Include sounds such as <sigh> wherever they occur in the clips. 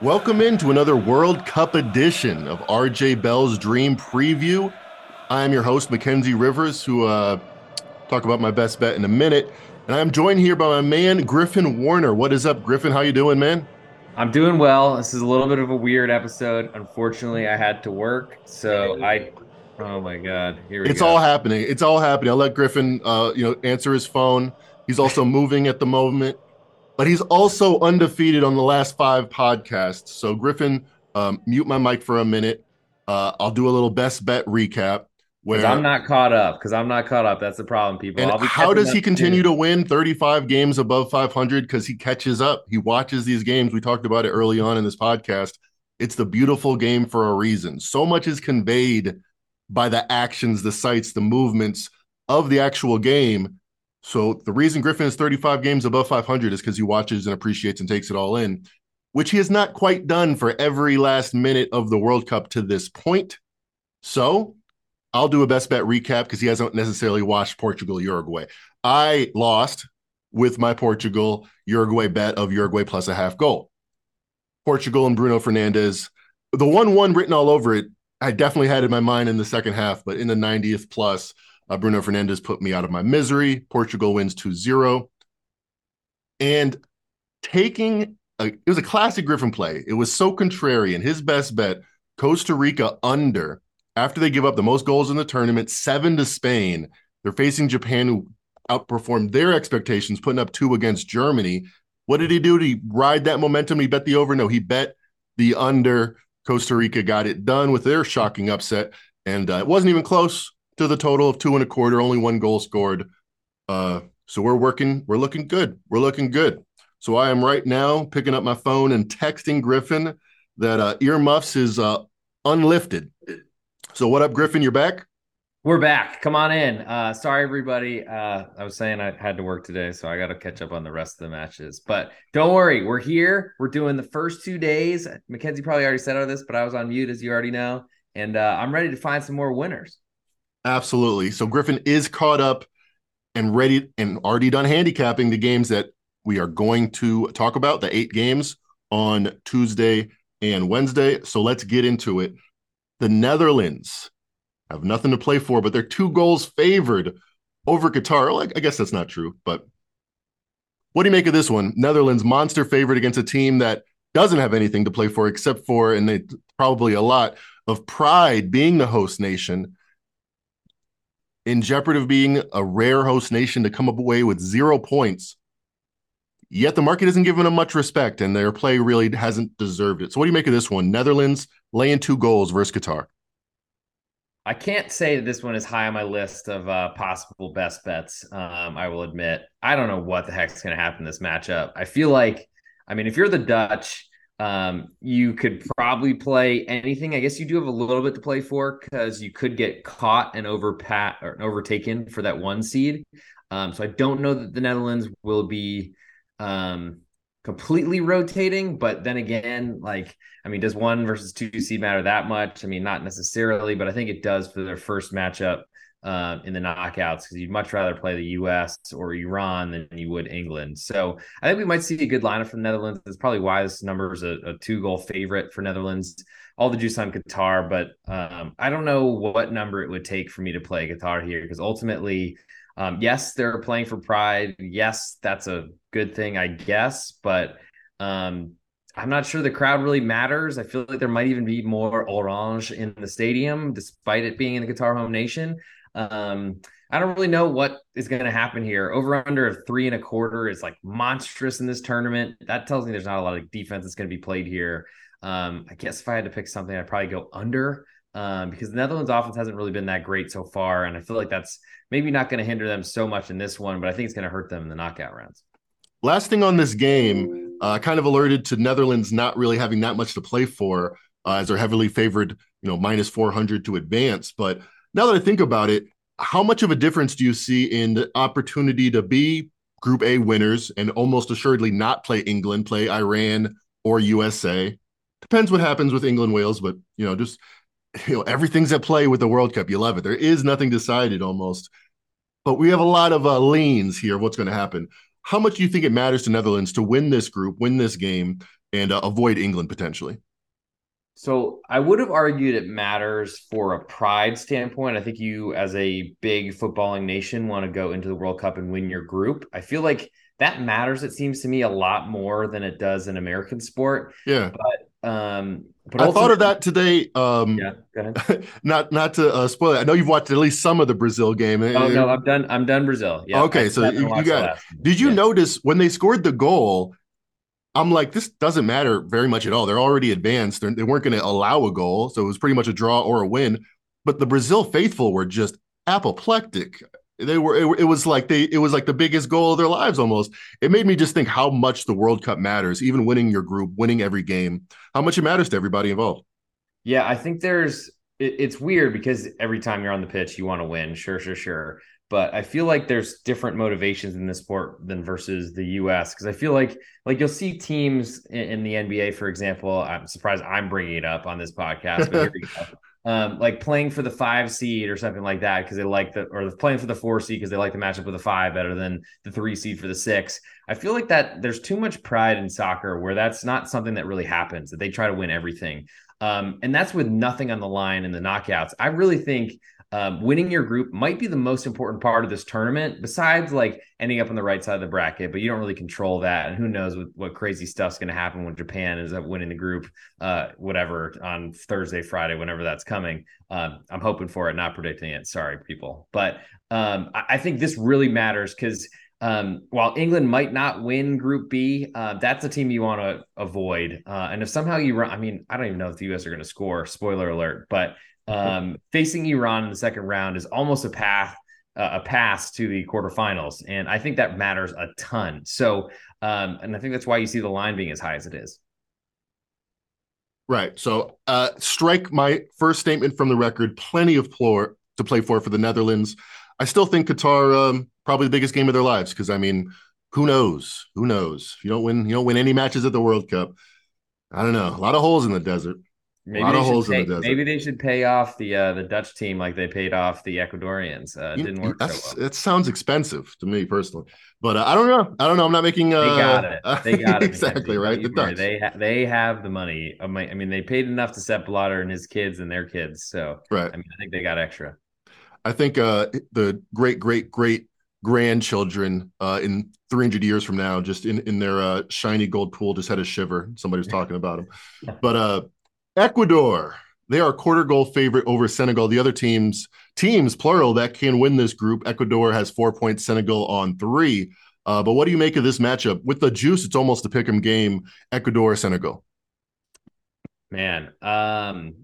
Welcome into another World Cup edition of RJ Bell's Dream Preview. I am your host, Mackenzie Rivers, who uh, talk about my best bet in a minute. And I'm joined here by my man, Griffin Warner. What is up, Griffin? How you doing, man? I'm doing well. This is a little bit of a weird episode. Unfortunately, I had to work, so I. Oh my God! Here we it's go. all happening. It's all happening. I'll let Griffin, uh, you know, answer his phone. He's also moving at the moment but he's also undefeated on the last five podcasts. So, Griffin, um, mute my mic for a minute. Uh, I'll do a little best bet recap. Where I'm not caught up because I'm not caught up. That's the problem, people. And how does he continue too. to win 35 games above 500? Because he catches up. He watches these games. We talked about it early on in this podcast. It's the beautiful game for a reason. So much is conveyed by the actions, the sights, the movements of the actual game so the reason Griffin is 35 games above 500 is because he watches and appreciates and takes it all in, which he has not quite done for every last minute of the World Cup to this point. So I'll do a best bet recap because he hasn't necessarily watched Portugal Uruguay. I lost with my Portugal Uruguay bet of Uruguay plus a half goal. Portugal and Bruno Fernandes, the 1 1 written all over it, I definitely had in my mind in the second half, but in the 90th plus, uh, Bruno Fernandes put me out of my misery. Portugal wins 2 0. And taking a, it was a classic Griffin play. It was so contrarian. His best bet, Costa Rica under, after they give up the most goals in the tournament, seven to Spain. They're facing Japan, who outperformed their expectations, putting up two against Germany. What did he do? Did he ride that momentum? He bet the over? No, he bet the under. Costa Rica got it done with their shocking upset. And uh, it wasn't even close to the total of two and a quarter, only one goal scored. Uh, so we're working, we're looking good. We're looking good. So I am right now picking up my phone and texting Griffin that uh, earmuffs is uh, unlifted. So what up, Griffin? You're back. We're back. Come on in. Uh, sorry, everybody. Uh, I was saying I had to work today, so I got to catch up on the rest of the matches. But don't worry, we're here. We're doing the first two days. Mackenzie probably already said all this, but I was on mute, as you already know, and uh, I'm ready to find some more winners. Absolutely. So Griffin is caught up and ready and already done handicapping the games that we are going to talk about, the eight games on Tuesday and Wednesday. So let's get into it. The Netherlands have nothing to play for, but they're two goals favored over Qatar. Well, I guess that's not true, but what do you make of this one? Netherlands monster favorite against a team that doesn't have anything to play for except for, and they probably a lot of pride being the host nation in jeopardy of being a rare host nation to come up away with zero points. Yet the market isn't giving them much respect, and their play really hasn't deserved it. So, what do you make of this one? Netherlands laying two goals versus Qatar. I can't say that this one is high on my list of uh, possible best bets. Um, I will admit, I don't know what the heck's going to happen in this matchup. I feel like, I mean, if you're the Dutch, um, you could probably play anything. I guess you do have a little bit to play for because you could get caught and overpat or overtaken for that one seed. Um, so I don't know that the Netherlands will be um, completely rotating, but then again, like I mean, does one versus two seed matter that much? I mean, not necessarily, but I think it does for their first matchup um, in the knockouts because you'd much rather play the U.S. or Iran than you would England. So I think we might see a good lineup from Netherlands. That's probably why this number is a, a two goal favorite for Netherlands. All the juice on Qatar, but um, I don't know what number it would take for me to play Qatar here because ultimately, um, yes, they're playing for pride. Yes, that's a good thing, I guess, but um, I'm not sure the crowd really matters. I feel like there might even be more orange in the stadium, despite it being in the Qatar home nation. Um, I don't really know what is going to happen here. Over under of three and a quarter is like monstrous in this tournament. That tells me there's not a lot of defense that's going to be played here. Um, I guess if I had to pick something, I'd probably go under um, because the Netherlands offense hasn't really been that great so far. And I feel like that's maybe not going to hinder them so much in this one, but I think it's going to hurt them in the knockout rounds. Last thing on this game, uh, kind of alerted to Netherlands not really having that much to play for uh, as they're heavily favored, you know, minus 400 to advance. But now that I think about it, how much of a difference do you see in the opportunity to be Group A winners and almost assuredly not play England, play Iran or USA? Depends what happens with England, Wales, but you know, just you know, everything's at play with the World Cup. You love it. There is nothing decided almost, but we have a lot of uh, leans here of what's going to happen. How much do you think it matters to Netherlands to win this group, win this game, and uh, avoid England potentially. So I would have argued it matters for a pride standpoint. I think you, as a big footballing nation, want to go into the World Cup and win your group. I feel like that matters. It seems to me a lot more than it does in American sport. Yeah, but um, but I thought of that today. Um, yeah, go ahead. <laughs> not not to uh, spoil it. I know you've watched at least some of the Brazil game. Oh no, I'm done. I'm done. Brazil. Yeah. Okay, so you, you got. Did you yeah. notice when they scored the goal? I'm like, this doesn't matter very much at all. They're already advanced. They're, they were not going to allow a goal, so it was pretty much a draw or a win. But the Brazil faithful were just apoplectic. They were. It, it, was like they. It was like the biggest goal of their lives almost. It made me just think how much the World Cup matters. Even winning your group, winning every game, how much it matters to everybody involved. Yeah, I think there's. It, it's weird because every time you're on the pitch, you want to win. Sure, sure, sure but I feel like there's different motivations in this sport than versus the US because I feel like like you'll see teams in, in, the NBA, for example. I'm surprised I'm bringing it up on this podcast, but <laughs> um, like playing for the five seed or something like that because they like the or playing for the four seed because they like the matchup with the five better than the three seed for the six. I feel like that there's too much pride in soccer where that's not something that really happens that they try to win everything. Um, and that's with nothing on the line in the knockouts. I really think um, winning your group might be the most important part of this tournament, besides like ending up on the right side of the bracket. But you don't really control that, and who knows what, what crazy stuff's going to happen when Japan is up winning the group, uh, whatever on Thursday, Friday, whenever that's coming. Um, I'm hoping for it, not predicting it. Sorry, people, but um, I, I think this really matters because. Um, while England might not win Group B, uh, that's a team you want to avoid. Uh, and if somehow you run, I mean, I don't even know if the U.S. are going to score. Spoiler alert! But um, facing Iran in the second round is almost a path uh, a pass to the quarterfinals, and I think that matters a ton. So, um, and I think that's why you see the line being as high as it is. Right. So, uh, strike my first statement from the record. Plenty of floor to play for for the Netherlands. I still think Qatar um, probably the biggest game of their lives because I mean, who knows? Who knows? You don't win, you don't win any matches at the World Cup. I don't know. A lot of holes in the desert. Maybe a lot of holes pay, in the desert. Maybe they should pay off the uh, the Dutch team like they paid off the Ecuadorians. Uh, it didn't work. So well. It sounds expensive to me personally, but uh, I don't know. I don't know. I'm not making. Uh, they got it. <laughs> They got it exactly right. The Dutch. They ha- they have the money. I mean, they paid enough to Sepp Blatter and his kids and their kids. So right. I mean, I think they got extra. I think uh, the great great great grandchildren uh, in 300 years from now, just in in their uh, shiny gold pool, just had a shiver. Somebody was talking about them, <laughs> but uh Ecuador, they are quarter goal favorite over Senegal. The other teams, teams plural, that can win this group. Ecuador has four points, Senegal on three. Uh, but what do you make of this matchup? With the juice, it's almost a pick 'em game. Ecuador, Senegal. Man, um,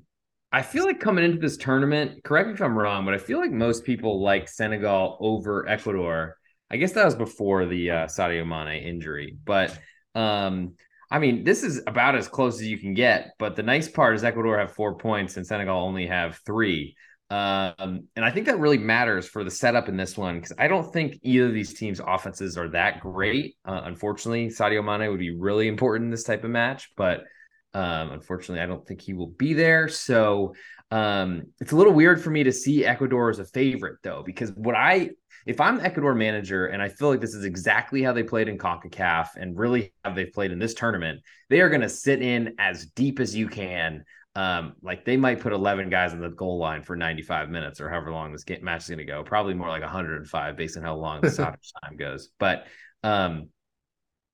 I feel like coming into this tournament, correct me if I'm wrong, but I feel like most people like Senegal over Ecuador. I guess that was before the uh, Sadio Mane injury, but um, I mean, this is about as close as you can get. But the nice part is Ecuador have four points and Senegal only have three. Um, and I think that really matters for the setup in this one because I don't think either of these teams' offenses are that great. Uh, unfortunately, Sadio Mane would be really important in this type of match, but um, unfortunately, I don't think he will be there. So um, it's a little weird for me to see Ecuador as a favorite, though, because what I if I'm Ecuador manager and I feel like this is exactly how they played in CONCACAF and really how they've played in this tournament, they are going to sit in as deep as you can. Um, like they might put 11 guys on the goal line for 95 minutes or however long this game, match is going to go. Probably more like 105 based on how long the <laughs> stoppage time goes. But um,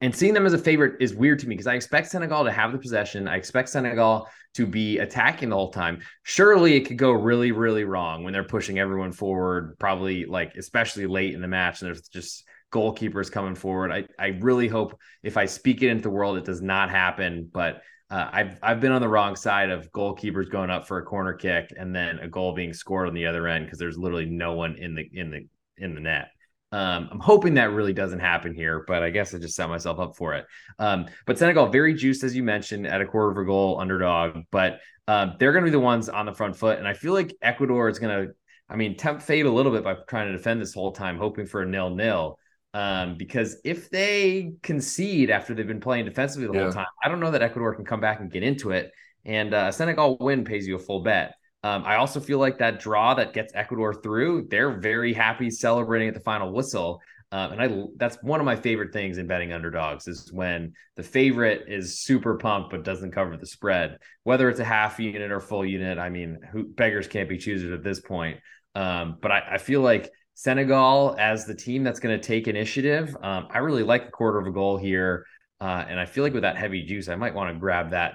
and seeing them as a favorite is weird to me because I expect Senegal to have the possession. I expect Senegal to be attacking the whole time. Surely it could go really, really wrong when they're pushing everyone forward, probably like especially late in the match, and there's just goalkeepers coming forward. I, I really hope if I speak it into the world, it does not happen. But uh, I've I've been on the wrong side of goalkeepers going up for a corner kick and then a goal being scored on the other end because there's literally no one in the in the in the net. Um, I'm hoping that really doesn't happen here, but I guess I just set myself up for it. Um, but Senegal, very juiced, as you mentioned, at a quarter of a goal underdog, but um, they're going to be the ones on the front foot. And I feel like Ecuador is going to, I mean, tempt fate a little bit by trying to defend this whole time, hoping for a nil nil. Um, because if they concede after they've been playing defensively the yeah. whole time, I don't know that Ecuador can come back and get into it. And uh, Senegal win pays you a full bet. Um, I also feel like that draw that gets Ecuador through, they're very happy celebrating at the final whistle. Um, and I that's one of my favorite things in betting underdogs is when the favorite is super pumped but doesn't cover the spread, whether it's a half unit or full unit. I mean, who beggars can't be choosers at this point. Um, but I, I, feel like Senegal as the team that's going to take initiative. Um, I really like a quarter of a goal here, uh, and I feel like with that heavy juice, I might want to grab that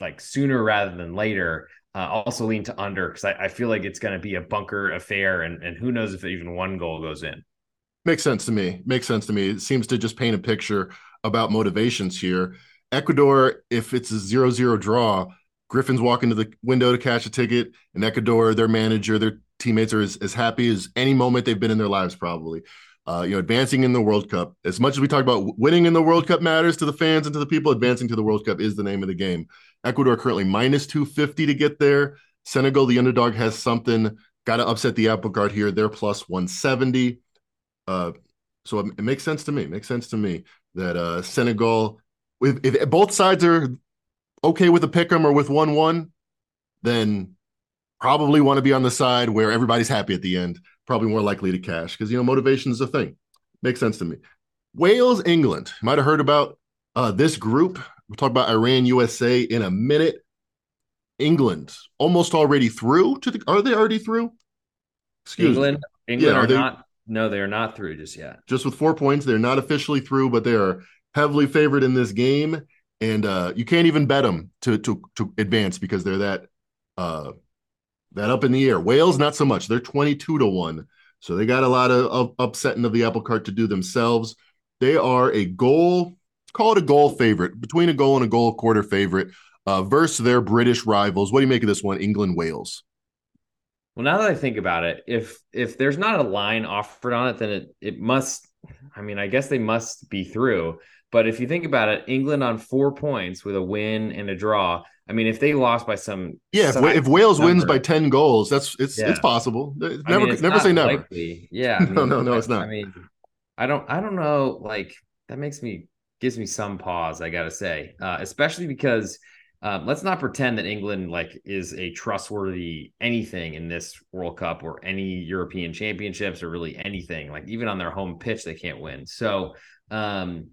like sooner rather than later. Uh, also lean to under because I, I, feel like it's going to be a bunker affair, and and who knows if even one goal goes in. Makes sense to me. Makes sense to me. It seems to just paint a picture about motivations here. Ecuador, if it's a zero-zero draw, Griffin's walking to the window to cash a ticket, and Ecuador, their manager, their teammates are as, as happy as any moment they've been in their lives, probably. Uh, you know, advancing in the World Cup. As much as we talk about winning in the World Cup matters to the fans and to the people, advancing to the World Cup is the name of the game. Ecuador currently minus 250 to get there. Senegal, the underdog, has something. Got to upset the apple cart here. They're plus 170. Uh, so it, it, makes sense to me. It makes sense to me that uh, Senegal, if, if both sides are okay with a pick 'em or with 1 1, then probably want to be on the side where everybody's happy at the end. Probably more likely to cash because, you know, motivation is a thing. Makes sense to me. Wales, England. You might have heard about uh, this group We'll talk about Iran, USA in a minute. England almost already through to the. Are they already through? Excuse England. Me. England yeah, are, are they, not. No, they are not through just yet. Just with four points, they're not officially through, but they are heavily favored in this game, and uh, you can't even bet them to to to advance because they're that uh, that up in the air. Wales, not so much. They're twenty two to one, so they got a lot of, of upsetting of the apple cart to do themselves. They are a goal call it a goal favorite, between a goal and a goal quarter favorite uh, versus their British rivals. What do you make of this one, England Wales? Well, now that I think about it, if if there's not a line offered on it, then it it must. I mean, I guess they must be through. But if you think about it, England on four points with a win and a draw. I mean, if they lost by some, yeah, if, if Wales number, wins by ten goals, that's it's yeah. it's possible. Never I mean, it's never say never. Likely. Yeah, I <laughs> mean, no, no, no, it's not. I mean, I don't I don't know. Like that makes me gives me some pause, I gotta say, uh, especially because um, let's not pretend that England like is a trustworthy anything in this World Cup or any European Championships or really anything. Like even on their home pitch, they can't win. So, um,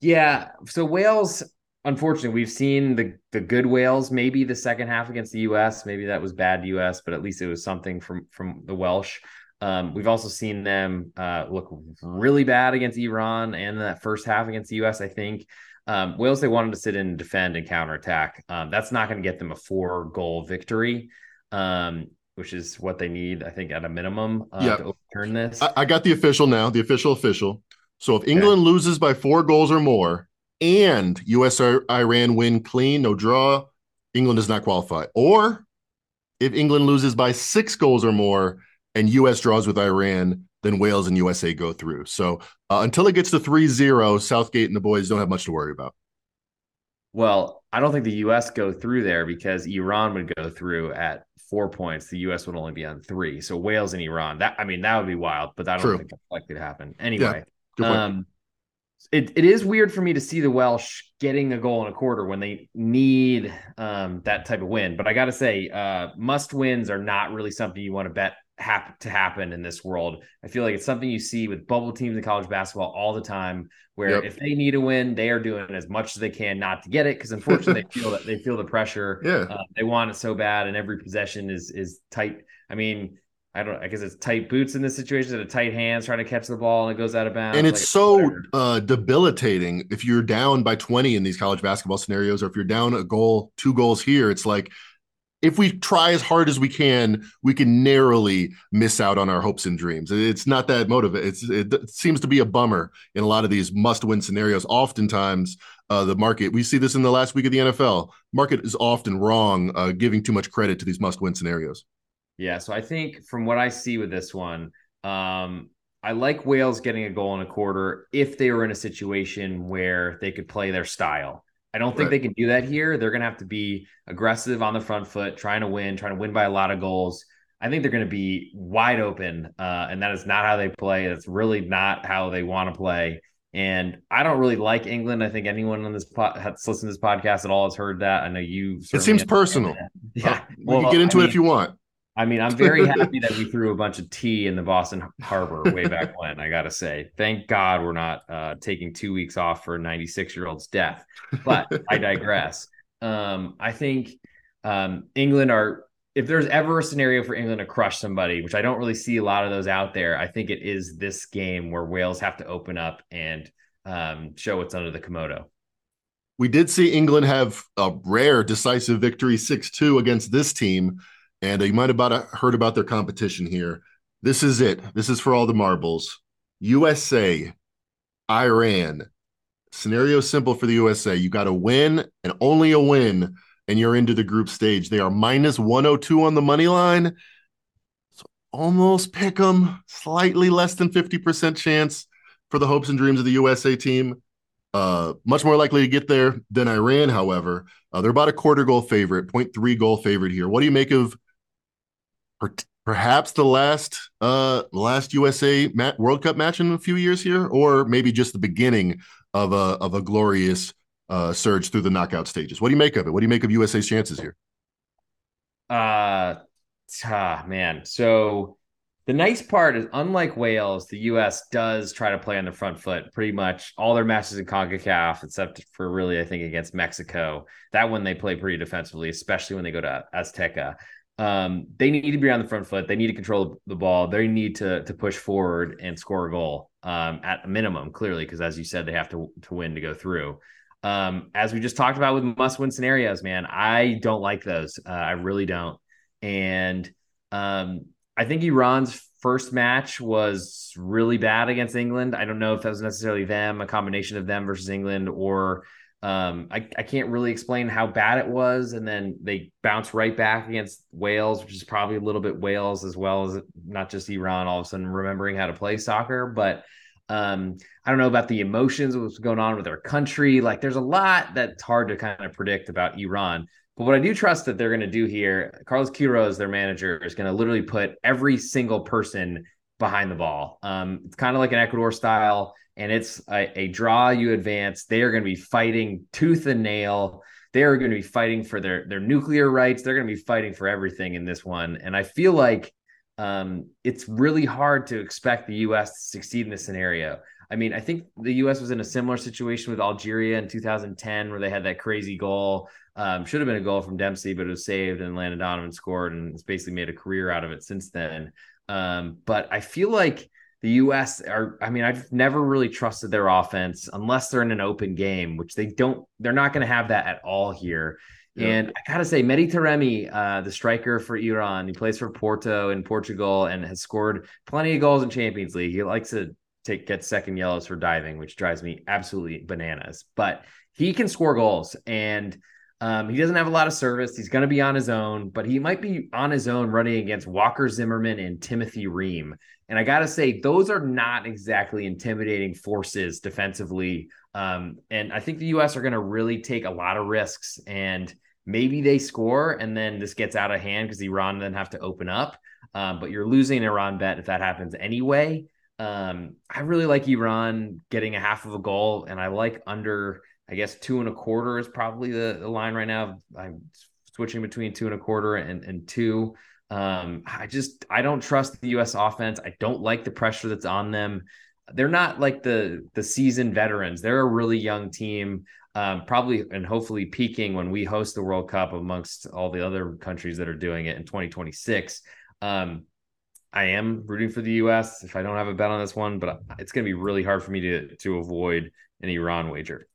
yeah. So Wales, unfortunately, we've seen the the good Wales. Maybe the second half against the U.S. Maybe that was bad U.S., but at least it was something from from the Welsh. Um, we've also seen them uh, look really bad against Iran and that first half against the US, I think. Um, Wales, they wanted to sit in and defend and counterattack. Um, that's not going to get them a four goal victory, um, which is what they need, I think, at a minimum uh, yeah. to overturn this. I, I, got the official now, the official official. So if England okay. loses by four goals or more and US Iran win clean, no draw, England does not qualify. Or if England loses by six goals or more and US draws with Iran, then Wales and USA go through. So uh, until it gets to 3 0, Southgate and the boys don't have much to worry about. Well, I don't think the US go through there because Iran would go through at four points. The US would only be on three. So Wales and Iran, that I mean, that would be wild, but I don't True. think that's likely to happen. Anyway, yeah, um, it, it is weird for me to see the Welsh getting a goal in a quarter when they need um, that type of win. But I got to say, uh, must wins are not really something you want to bet hap- to happen in this world. I feel like it's something you see with bubble teams in college basketball all the time, where yep. if they need a win, they are doing as much as they can not to get it because unfortunately they feel that they feel the pressure. <laughs> Yeah, uh, they want it so bad, and every possession is is tight. I mean. I don't. I guess it's tight boots in this situation, and tight hands trying to catch the ball, and it goes out of bounds. And it's like, so uh, debilitating if you're down by 20 in these college basketball scenarios, or if you're down a goal, two goals here. It's like if we try as hard as we can, we can narrowly miss out on our hopes and dreams. It's not that motivated. It's it seems to be a bummer in a lot of these must-win scenarios. Oftentimes, uh, the market we see this in the last week of the NFL. Market is often wrong, uh, giving too much credit to these must-win scenarios. Yeah, so I think from what I see with this one, um, I like Wales getting a goal in a quarter if they were in a situation where they could play their style. I don't think right. they can do that here. They're going to have to be aggressive on the front foot, trying to win, trying to win by a lot of goals. I think they're going to be wide open, uh, and that is not how they play. That's really not how they want to play. And I don't really like England. I think anyone on this pod, that's listened to this podcast at all has heard that. I know you. It seems personal. <laughs> Yeah, uh, we well, can get into I mean, it if you want. I mean, I'm very happy that we threw a bunch of tea in the Boston Harbor way back <laughs> when. I gotta say, thank God we're not uh, taking two weeks off for a 96 year old's death. But I digress. Um, I think um, England are. If there's ever a scenario for England to crush somebody, which I don't really see a lot of those out there, I think it is this game where Wales have to open up and um, show what's under the Komodo. We did see England have a rare decisive victory 6 2 against this team and you might have about heard about their competition here. This is it. This is for all the marbles. USA, Iran. Scenario simple for the USA. You got to win and only a win, and you're into the group stage. They are minus 102 on the money line. So almost pick them. Slightly less than 50% chance for the hopes and dreams of the USA team. Uh, much more likely to get there than Iran, however. Uh, they're about a quarter goal favorite, 0.3 goal favorite here. What do you make of perhaps the last uh last USA World Cup match in a few years here, or maybe just the beginning of a of a glorious uh surge through the knockout stages. What do you make of it? What do you make of USA's chances here? Uh ah, man. So the nice part is unlike Wales, the US does try to play on the front foot pretty much all their matches in CONCACAF, except for really, I think, against Mexico. That one they play pretty defensively, especially when they go to Azteca um, they need to be on the front foot. They need to control the ball. They need to to push forward and score a goal um, at a minimum, clearly, because as you said, they have to to win to go through. Um, as we just talked about with must win scenarios, man, I don't like those. Uh, I really don't. And um, I think Iran's first match was really bad against England. I don't know if that was necessarily them, a combination of them versus England, or um, I, I can't really explain how bad it was. And then they bounce right back against Wales, which is probably a little bit Wales as well as not just Iran all of a sudden remembering how to play soccer. But um, I don't know about the emotions, what's going on with their country. Like there's a lot that's hard to kind of predict about Iran. But what I do trust that they're going to do here, Carlos Queiroz, their manager, is going to literally put every single person behind the ball. Um, it's kind of like an Ecuador style and it's a, a draw you advance. They are going to be fighting tooth and nail. They are going to be fighting for their their nuclear rights. They're going to be fighting for everything in this one. And i feel like um, it's really hard to expect the us to succeed in this scenario. I mean i think the us was in a similar situation with algeria in 2010 where they had that crazy goal. Um, should have been a goal from dempsey but it was saved and landon donovan scored and it's basically made a career out of it since then. Um, but i feel like the US are I mean I've never really trusted their offense unless they're in an open game which they don't they're not going to have that at all here. Yeah. and I got to say Mehdi Taremi uh, the striker for Iran he plays for Porto in Portugal and has scored plenty of goals in Champions League. He likes to take get second yellows for diving which drives me absolutely bananas. But he can score goals and um, he doesn't have a lot of service. He's going to be on his own, but he might be on his own running against Walker Zimmerman and Timothy Ream. And I got to say, those are not exactly intimidating forces defensively. Um, and I think the U.S. are going to really take a lot of risks and maybe they score and then this gets out of hand because Iran then have to open up. Um, but you're losing Iran bet if that happens anyway. Um, I really like Iran getting a half of a goal, and I like under, I guess, two and a quarter is probably the, the line right now. I'm switching between two and a quarter and, and two. Um, I just I don't trust the U.S. offense. I don't like the pressure that's on them. They're not like the the seasoned veterans. They're a really young team. Um, probably and hopefully peaking when we host the World Cup amongst all the other countries that are doing it in 2026. Um, I am rooting for the U.S. if I don't have a bet on this one, but it's going to be really hard for me to to avoid an Iran wager.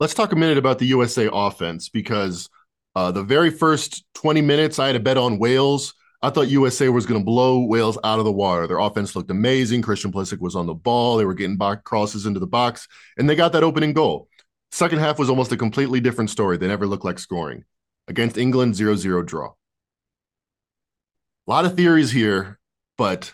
Let's talk a minute about the USA offense because uh, the very first 20 minutes I had a bet on Wales I thought USA was going to blow Wales out of the water. Their offense looked amazing. Christian Pulisic was on the ball. They were getting back crosses into the box, and they got that opening goal. Second half was almost a completely different story. They never looked like scoring. Against England, 0 0 draw. A lot of theories here, but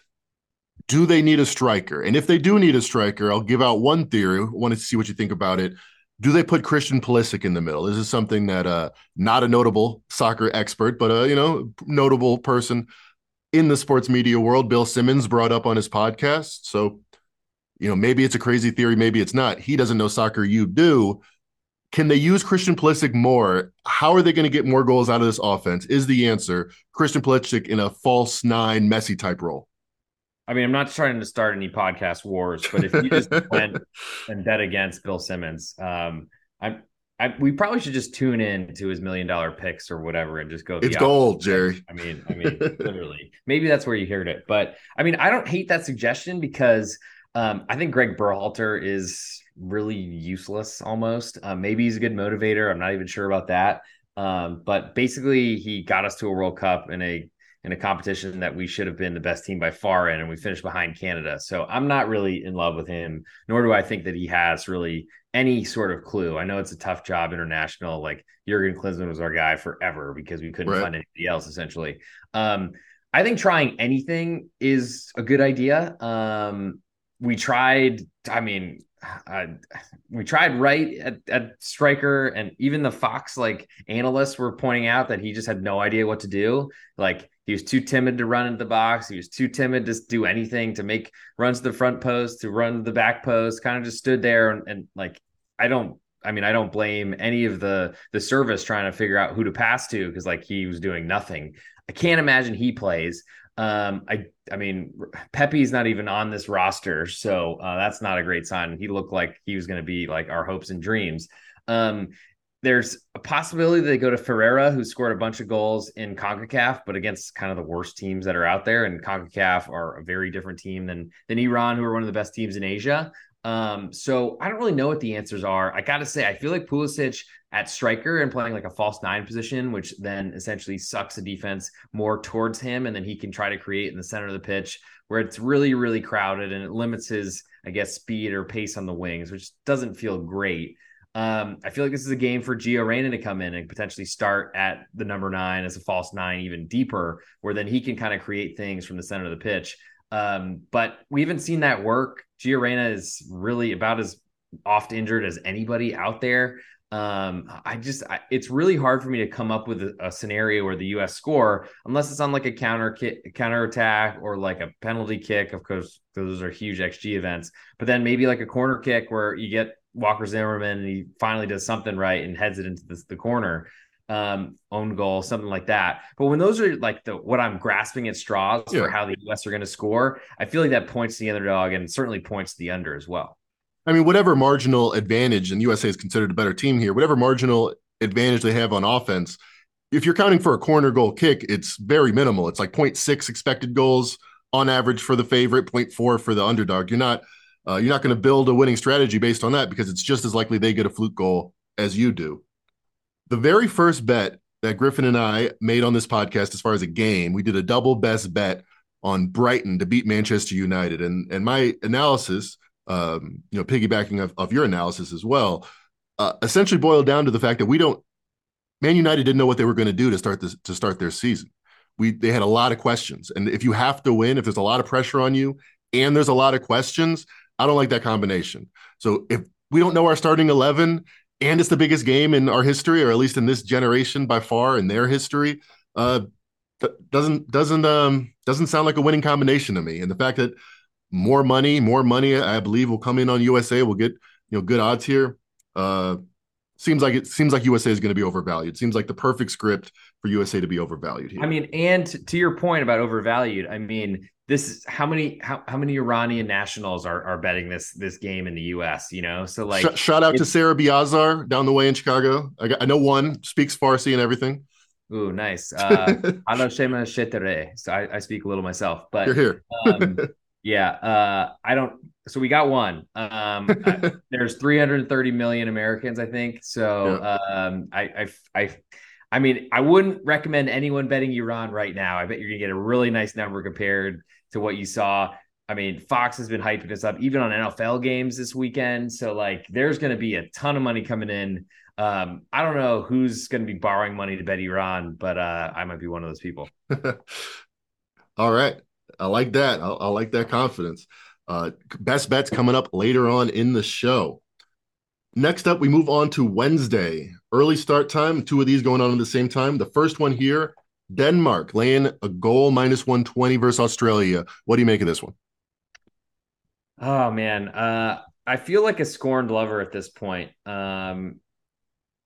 do they need a striker? And if they do need a striker, I'll give out one theory. I want to see what you think about it do they put Christian Pulisic in the middle? This is something that uh, not a notable soccer expert, but a you know notable person in the sports media world, Bill Simmons brought up on his podcast. So, you know, maybe it's a crazy theory, maybe it's not. He doesn't know soccer, you do. Can they use Christian Pulisic more? How are they going to get more goals out of this offense? Is the answer Christian Pulisic in a false nine Messi type role? I mean, I'm not trying to start any podcast wars, but if you just <laughs> went and bet against Bill Simmons, um, I'm I, we probably should just tune in to his million dollar picks or whatever and just go. It's gold, Jerry. I mean, I mean, literally. Maybe that's where you heard it, but I mean, I don't hate that suggestion because um, I think Greg Berhalter is really useless almost. Uh, maybe he's a good motivator. I'm not even sure about that. Um, but basically, he got us to a World Cup in a in a competition that we should have been the best team by far in, and we finished behind Canada. So I'm not really in love with him, nor do I think that he has really any sort of clue. I know it's a tough job international. Like Jurgen Klinsmann was our guy forever because we couldn't right. find anybody else essentially. Um, I think trying anything is a good idea. Um, we tried. I mean, we tried Wright at, at striker, and even the Fox like analysts were pointing out that he just had no idea what to do. Like he was too timid to run into the box. He was too timid to do anything to make runs to the front post, to run the back post. Kind of just stood there and, and like I don't. I mean, I don't blame any of the the service trying to figure out who to pass to because like he was doing nothing. I can't imagine he plays. Um, I I mean, Pepi's not even on this roster, so uh, that's not a great sign. He looked like he was going to be like our hopes and dreams. Um, there's a possibility they go to Ferreira, who scored a bunch of goals in CONCACAF, but against kind of the worst teams that are out there. And CONCACAF are a very different team than than Iran, who are one of the best teams in Asia. Um, so I don't really know what the answers are. I got to say, I feel like Pulisic at striker and playing like a false nine position, which then essentially sucks the defense more towards him, and then he can try to create in the center of the pitch where it's really, really crowded and it limits his, I guess, speed or pace on the wings, which doesn't feel great. Um, I feel like this is a game for Gio Reyna to come in and potentially start at the number nine as a false nine, even deeper, where then he can kind of create things from the center of the pitch. Um, but we haven't seen that work. Gio Reyna is really about as oft injured as anybody out there. Um, I just, I, it's really hard for me to come up with a, a, scenario where the U.S. score, unless it's on like a counter kick, counter attack or like a penalty kick. Of course, those are huge XG events. But then maybe like a corner kick where you get Walker Zimmerman and he finally does something right and heads it into the, the corner, um, own goal, something like that. But when those are like the what I'm grasping at straws yeah. for how the U.S. are going to score, I feel like that points to the underdog and certainly points to the under as well. I mean, whatever marginal advantage, and USA is considered a better team here, whatever marginal advantage they have on offense, if you're counting for a corner goal kick, it's very minimal. It's like 0.6 expected goals on average for the favorite, 0.4 for the underdog. You're not uh, you're not going to build a winning strategy based on that because it's just as likely they get a fluke goal as you do. The very first bet that Griffin and I made on this podcast, as far as a game, we did a double best bet on Brighton to beat Manchester United, and and my analysis um, you know, piggybacking of, of your analysis as well, uh, essentially boiled down to the fact that we don't. Man United didn't know what they were going to do to start this to start their season. We they had a lot of questions, and if you have to win, if there's a lot of pressure on you, and there's a lot of questions, I don't like that combination. So if we don't know our starting eleven, and it's the biggest game in our history, or at least in this generation by far in their history, uh, doesn't doesn't um doesn't sound like a winning combination to me. And the fact that more money, more money, I believe will come in on USA. We'll get, you know, good odds here. Uh, seems like it seems like USA is going to be overvalued. Seems like the perfect script for USA to be overvalued here. I mean, and to your point about overvalued, I mean, this is how many how, how many Iranian nationals are are betting this this game in the US, you know? So like Sh- shout out to Sarah Biazar down the way in Chicago. I, got, I know one speaks Farsi and everything. Ooh, nice. <laughs> Uh, Ala Shema Shetere. so I, I speak a little myself, but you're here. um, <laughs> Yeah, uh, I don't. So we got one. Um, I, <laughs> there's 330 million Americans, I think. So yeah. um, I, I, I, I mean, I wouldn't recommend anyone betting Iran right now. I bet you're gonna get a really nice number compared to what you saw. I mean, Fox has been hyping this up even on NFL games this weekend. So like, there's going to be a ton of money coming in. Um, I don't know who's going to be borrowing money to bet Iran, but uh, I might be one of those people. <laughs> All right. I like that. I, I like that confidence. Uh, best bets coming up later on in the show. Next up, we move on to Wednesday. Early start time. Two of these going on at the same time. The first one here, Denmark laying a goal minus 120 versus Australia. What do you make of this one? Oh man, uh, I feel like a scorned lover at this point. Um,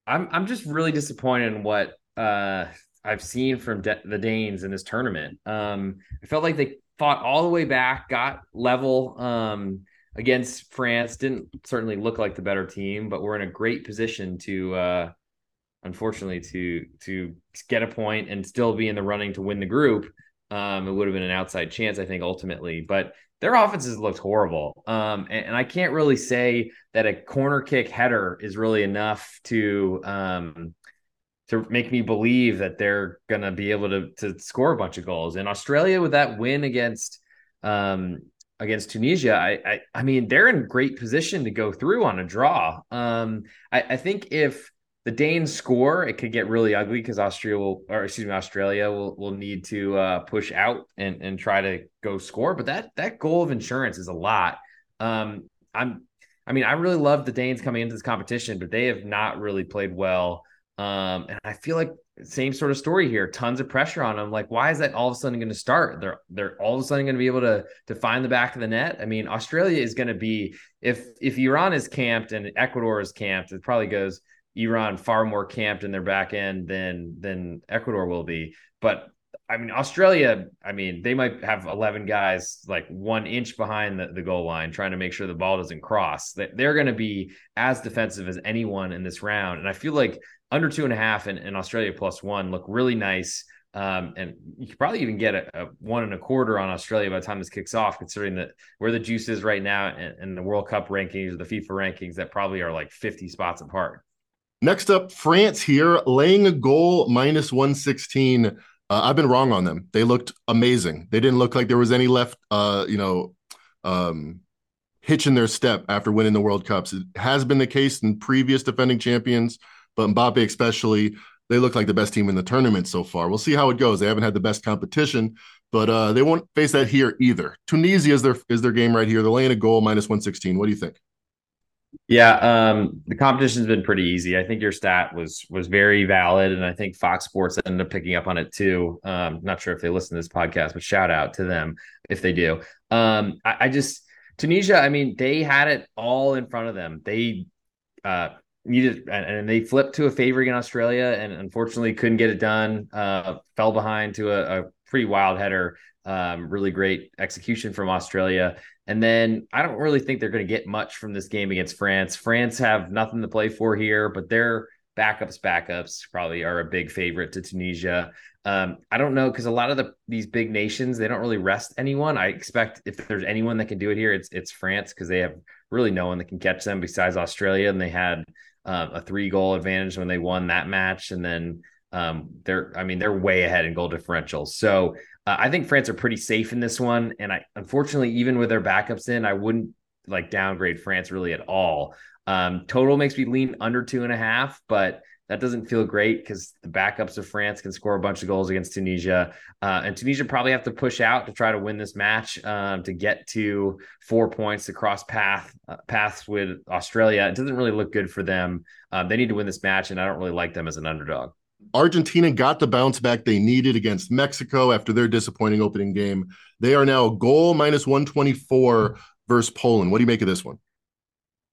I'm I'm just really disappointed in what uh, I've seen from De- the Danes in this tournament. Um, I felt like they fought all the way back, got level um, against France. Didn't certainly look like the better team, but we're in a great position to, uh, unfortunately, to to get a point and still be in the running to win the group. Um, it would have been an outside chance, I think, ultimately. But their offenses looked horrible. Um, and, and, I can't really say that a corner kick header is really enough to um, to make me believe that they're going to be able to to score a bunch of goals. And Australia with that win against um, against Tunisia, I, I, I mean they're in great position to go through on a draw. Um, I, I think if the Danes score, it could get really ugly because Austria will, or excuse me, Australia will will need to uh, push out and and try to go score. But that that goal of insurance is a lot. Um, I'm, I mean, I really love the Danes coming into this competition, but they have not really played well. Um, and I feel like same sort of story here. Tons of pressure on them. Like, why is that all of a sudden going to start? They're they're all of a sudden going to be able to to find the back of the net. I mean, Australia is going to be if if Iran is camped and Ecuador is camped, it probably goes Iran far more camped in their back end than than Ecuador will be. But I mean, Australia, I mean, they might have 11 guys like one inch behind the, the goal line trying to make sure the ball doesn't cross. They're going to be as defensive as anyone in this round. And I feel like under two and a half and, and Australia plus one look really nice. Um, and you could probably even get a, a, one and a quarter on Australia by the time this kicks off, considering that where the juice is right now and, the World Cup rankings or the FIFA rankings that probably are like 50 spots apart. Next up, France here laying a goal minus 116. Uh, I've been wrong on them. They looked amazing. They didn't look like there was any left, uh, you know, um, hitch in their step after winning the World Cups. It has been the case in previous defending champions but Mbappe especially, they look like the best team in the tournament so far. We'll see how it goes. They haven't had the best competition, but uh, they won't face that here either. Tunisia is their is their game right here. They're laying a goal minus one sixteen. What do you think? Yeah, um, the competition's been pretty easy. I think your stat was was very valid, and I think Fox Sports ended up picking up on it too. Um, not sure if they listen to this podcast, but shout out to them if they do. Um, I, I just Tunisia. I mean, they had it all in front of them. They uh, needed and, they flipped to a favor against Australia and unfortunately couldn't get it done. Uh, fell behind to a, a pretty wild header. Um, really great execution from Australia. And then I don't really think they're going to get much from this game against France. France have nothing to play for here, but their backups, backups probably are a big favorite to Tunisia. Um, I don't know because a lot of the these big nations they don't really rest anyone. I expect if there's anyone that can do it here, it's it's France because they have really no one that can catch them besides Australia, and they had um, a three goal advantage when they won that match, and then um, they're I mean they're way ahead in goal differentials. So uh, I think France are pretty safe in this one, and I unfortunately even with their backups in, I wouldn't like downgrade France really at all. Um, total makes me lean under two and a half, but that doesn't feel great because the backups of France can score a bunch of goals against Tunisia. Uh, and Tunisia probably have to push out to try to win this match um, to get to four points across path uh, paths with Australia. It doesn't really look good for them. Um, they need to win this match, and I don't really like them as an underdog. Argentina got the bounce back they needed against Mexico after their disappointing opening game. They are now goal minus 124 versus Poland. What do you make of this one?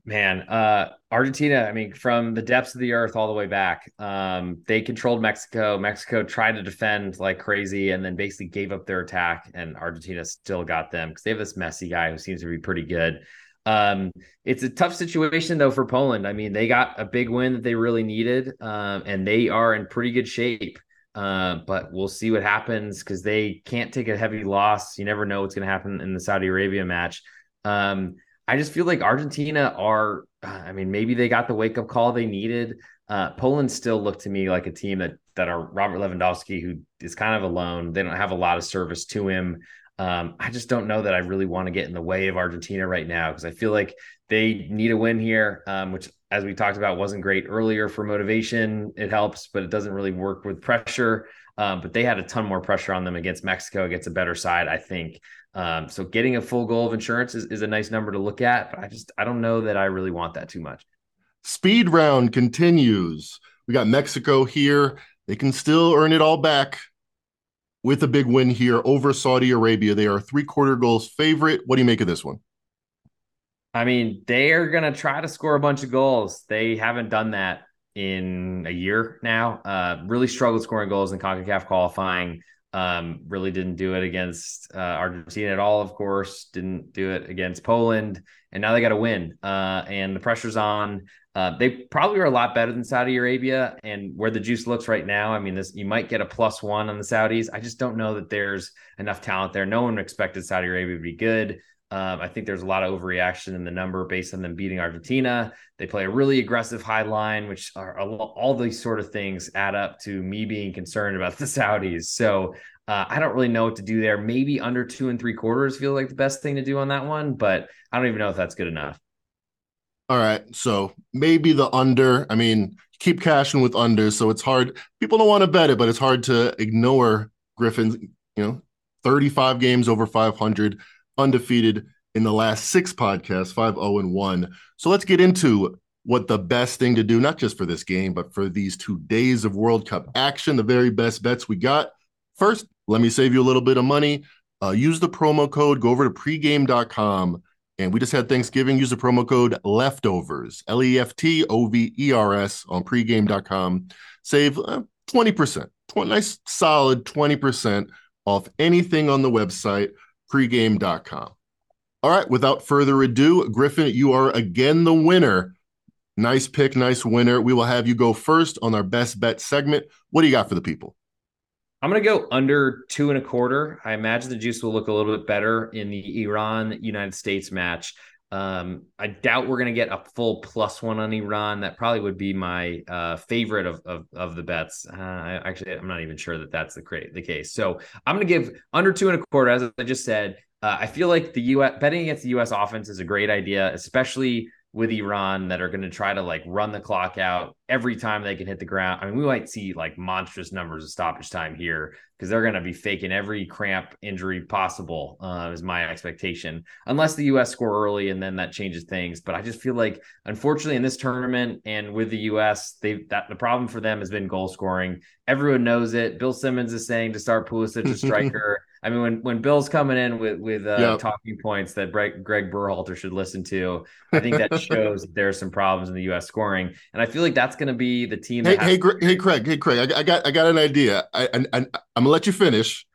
Man, uh, Argentina, I mean, from the depths of the earth all the way back, um, they controlled Mexico. Mexico tried to defend like crazy and then basically gave up their attack, and Argentina still got them because they have this Messi guy who seems to be pretty good. Um, it's a tough situation though for Poland. I mean, they got a big win that they really needed, um, and they are in pretty good shape. Uh, but we'll see what happens because they can't take a heavy loss. You never know what's going to happen in the Saudi Arabia match. Um, I just feel like Argentina are, I mean, maybe they got the wake up call they needed. Uh, Poland still looked to me like a team that that are Robert Lewandowski, who is kind of alone. They don't have a lot of service to him. Um, I just don't know that I really want to get in the way of Argentina right now because I feel like they need a win here, um, which, as we talked about, wasn't great earlier for motivation. It helps, but it doesn't really work with pressure. Um, but they had a ton more pressure on them against Mexico, against a better side, I think. Um, so getting a full goal of insurance is, is a nice number to look at, but I just I don't know that I really want that too much. Speed round continues. We got Mexico here. They can still earn it all back with a big win here over Saudi Arabia. They are three quarter goals favorite. What do you make of this one? I mean, they are going to try to score a bunch of goals. They haven't done that in a year now. Uh, really struggled scoring goals in CONCACAF qualifying. Um, really didn't do it against uh, Argentina at all, of course. Didn't do it against Poland, and now they got to win. Uh, and the pressure's on. Uh, they probably are a lot better than Saudi Arabia, and where the juice looks right now. I mean, this you might get a plus one on the Saudis. I just don't know that there's enough talent there. No one expected Saudi Arabia to be good. Um, I think there's a lot of overreaction in the number based on them beating Argentina. They play a really aggressive high line, which are all these sort of things add up to me being concerned about <laughs> the Saudis. So uh, I don't really know what to do there. Maybe under two and three quarters feel like the best thing to do on that one, but I don't even know if that's good enough. All right. So maybe the under. I mean, keep cashing with under. So it's hard. People don't want to bet it, but it's hard to ignore Griffin's, you know, 35 games over 500 undefeated in the last six podcasts, 5 0 and 1. So let's get into what the best thing to do, not just for this game, but for these two days of World Cup action, the very best bets we got. First, let me save you a little bit of money. Uh, use the promo code, go over to pregame.com. And we just had Thanksgiving. Use the promo code leftovers, L E F T O V E R S on pregame.com. Save uh, 20%, 20, nice solid 20% off anything on the website pregame.com. All right, without further ado, Griffin, you are again the winner. Nice pick, nice winner. We will have you go first on our best bet segment. What do you got for the people? I'm going to go under two and a quarter. I imagine the juice will look a little bit better in the Iran United States match. Um, I doubt we're going to get a full plus one on Iran. That probably would be my uh, favorite of, of, of the bets. Uh, I, actually, I'm not even sure that that's the the case. So I'm going to give under two and a quarter. As I just said, uh, I feel like the U.S. betting against the U.S. offense is a great idea, especially with Iran that are going to try to like run the clock out every time they can hit the ground. I mean, we might see like monstrous numbers of stoppage time here because they're going to be faking every cramp injury possible, uh, is my expectation, unless the U.S. score early and then that changes things. But I just feel like, unfortunately, in this tournament and with the U.S., they that the problem for them has been goal scoring. Everyone knows it. Bill Simmons is saying to start Pulisic a <laughs> striker. I mean, when when Bill's coming in with with uh, yep. talking points that Greg, Greg Berhalter should listen to, I think that <laughs> shows that there are some problems in the U.S. scoring, and I feel like that's going to be the team. Hey, hey, hey, Craig, hey, Craig, I, I, got I got an idea. I, I, I am gonna let you finish.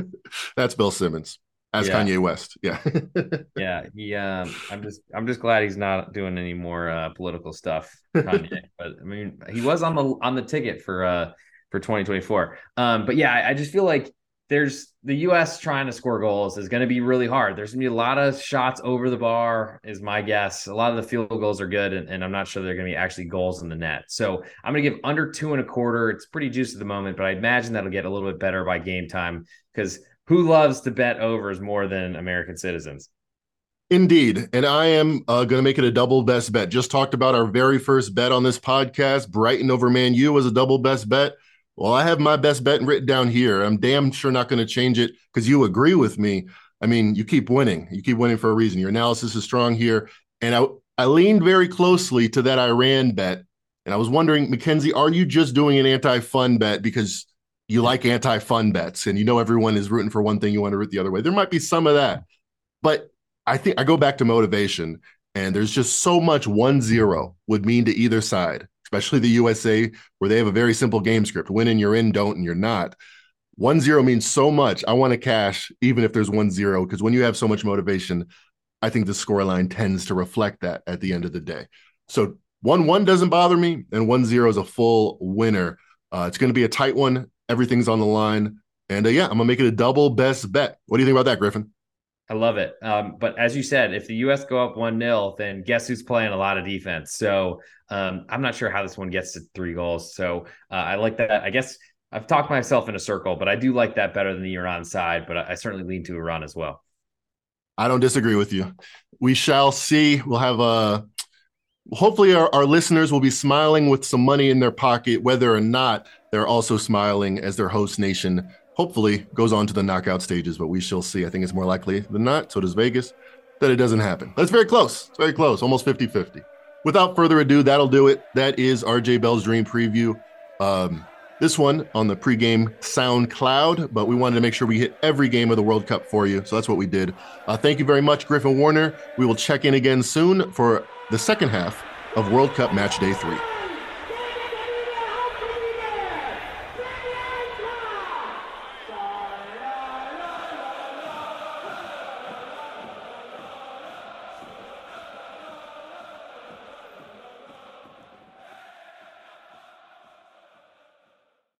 <laughs> that's Bill Simmons as yeah. Kanye West. Yeah, <laughs> yeah. He, um, I'm just I'm just glad he's not doing any more uh, political stuff, Kanye. but I mean, he was on the on the ticket for uh for 2024. Um, but yeah, I, I just feel like there's the U.S. trying to score goals is going to be really hard. There's going to be a lot of shots over the bar, is my guess. A lot of the field goals are good, and, and I'm not sure they're going to be actually goals in the net. So I'm going to give under two and a quarter. It's pretty juicy at the moment, but I imagine that'll get a little bit better by game time because who loves to bet overs more than American citizens? Indeed. And I am uh, going to make it a double best bet. Just talked about our very first bet on this podcast. Brighton over Man U was a double best bet. Well, I have my best bet written down here. I'm damn sure not going to change it because you agree with me. I mean, you keep winning. You keep winning for a reason. Your analysis is strong here. And I, I leaned very closely to that Iran bet. And I was wondering, Mackenzie, are you just doing an anti fun bet because you like anti fun bets and you know everyone is rooting for one thing, you want to root the other way? There might be some of that. But I think I go back to motivation, and there's just so much 1 0 would mean to either side especially the USA, where they have a very simple game script win and you're in, don't and you're not. 1 0 means so much. I want to cash even if there's 1 0, because when you have so much motivation, I think the scoreline tends to reflect that at the end of the day. So 1 1 doesn't bother me, and 1 0 is a full winner. Uh, it's going to be a tight one. Everything's on the line. And uh, yeah, I'm going to make it a double best bet. What do you think about that, Griffin? I love it. Um, but as you said, if the U.S. go up one 0 then guess who's playing a lot of defense? So um, I'm not sure how this one gets to three goals. So uh, I like that. I guess I've talked myself in a circle, but I do like that better than the Iran side. But I, I certainly lean to Iran as well. I don't disagree with you. We shall see. We'll have a. Uh, hopefully, our, our listeners will be smiling with some money in their pocket, whether or not they're also smiling as their host nation hopefully goes on to the knockout stages, but we shall see. I think it's more likely than not, so does Vegas, that it doesn't happen. It's very close. It's very close, almost 50 50. Without further ado, that'll do it. That is RJ Bell's Dream Preview. Um, this one on the pregame SoundCloud, but we wanted to make sure we hit every game of the World Cup for you. So that's what we did. Uh, thank you very much, Griffin Warner. We will check in again soon for the second half of World Cup Match Day 3.